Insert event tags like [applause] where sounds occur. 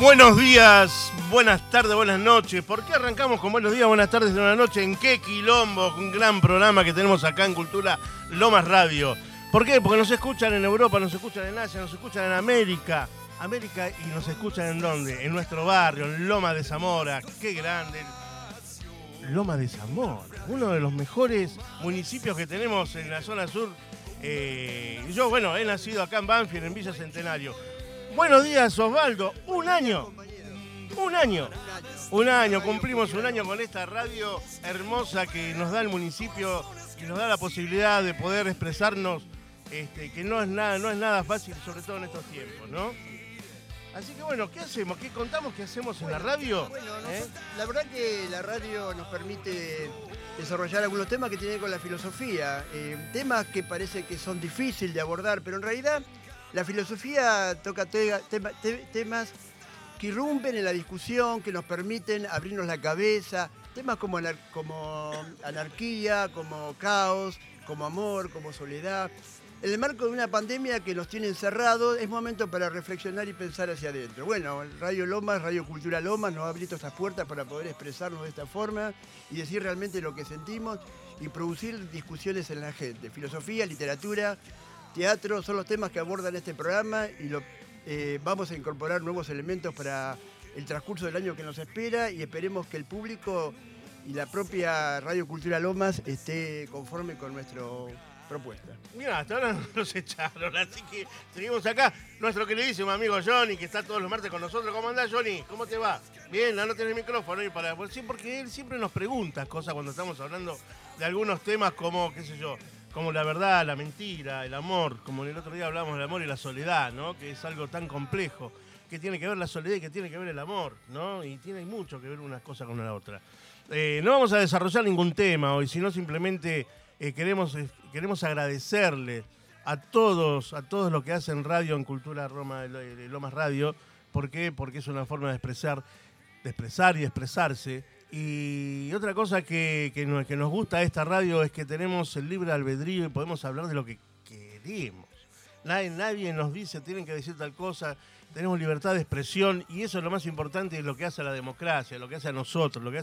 Buenos días, buenas tardes, buenas noches. ¿Por qué arrancamos con buenos días, buenas tardes buenas noches? ¿En qué quilombo? Un gran programa que tenemos acá en Cultura Lomas Radio. ¿Por qué? Porque nos escuchan en Europa, nos escuchan en Asia, nos escuchan en América. América y nos escuchan en dónde? En nuestro barrio, en Loma de Zamora. Qué grande. Loma de Zamora, uno de los mejores municipios que tenemos en la zona sur. Eh, yo, bueno, he nacido acá en Banfield, en Villa Centenario. Buenos días, Osvaldo. Un año. Un año. Un año. Cumplimos un año con esta radio hermosa que nos da el municipio y nos da la posibilidad de poder expresarnos, este, que no es nada, no es nada fácil, sobre todo en estos tiempos, ¿no? Así que bueno, ¿qué hacemos? ¿Qué contamos que hacemos en la radio? Bueno, ¿Eh? la verdad que la radio nos permite desarrollar algunos temas que tienen con la filosofía, eh, temas que parece que son difíciles de abordar, pero en realidad la filosofía toca te- tema- te- temas que irrumpen en la discusión, que nos permiten abrirnos la cabeza, temas como, como anarquía, como caos, como amor, como soledad. En el marco de una pandemia que nos tiene encerrados, es momento para reflexionar y pensar hacia adentro. Bueno, Radio Lomas, Radio Cultura Lomas nos ha abierto estas puertas para poder expresarnos de esta forma y decir realmente lo que sentimos y producir discusiones en la gente. Filosofía, literatura, teatro son los temas que abordan este programa y eh, vamos a incorporar nuevos elementos para el transcurso del año que nos espera y esperemos que el público y la propia Radio Cultura Lomas esté conforme con nuestra propuesta. Mira, hasta ahora [laughs] nos echaron, así que seguimos acá. Nuestro queridísimo amigo Johnny, que está todos los martes con nosotros. ¿Cómo andás, Johnny? ¿Cómo te va? Bien, no tenés micrófono y para. sí, porque él siempre nos pregunta cosas cuando estamos hablando de algunos temas como, qué sé yo, como la verdad, la mentira, el amor, como el otro día hablamos del amor y la soledad, ¿no? Que es algo tan complejo, que tiene que ver la soledad y que tiene que ver el amor, ¿no? Y tiene mucho que ver unas cosas con la otra. Eh, no vamos a desarrollar ningún tema hoy, sino simplemente eh, queremos, eh, queremos agradecerle a todos, a todos los que hacen radio en Cultura Roma Lomas Radio. ¿Por qué? Porque es una forma de expresar, de expresar y expresarse. Y otra cosa que, que nos, que nos gusta de esta radio es que tenemos el libre albedrío y podemos hablar de lo que queremos. Nadie, nadie nos dice, tienen que decir tal cosa, tenemos libertad de expresión y eso es lo más importante de lo que hace a la democracia, lo que hace a nosotros, lo que hace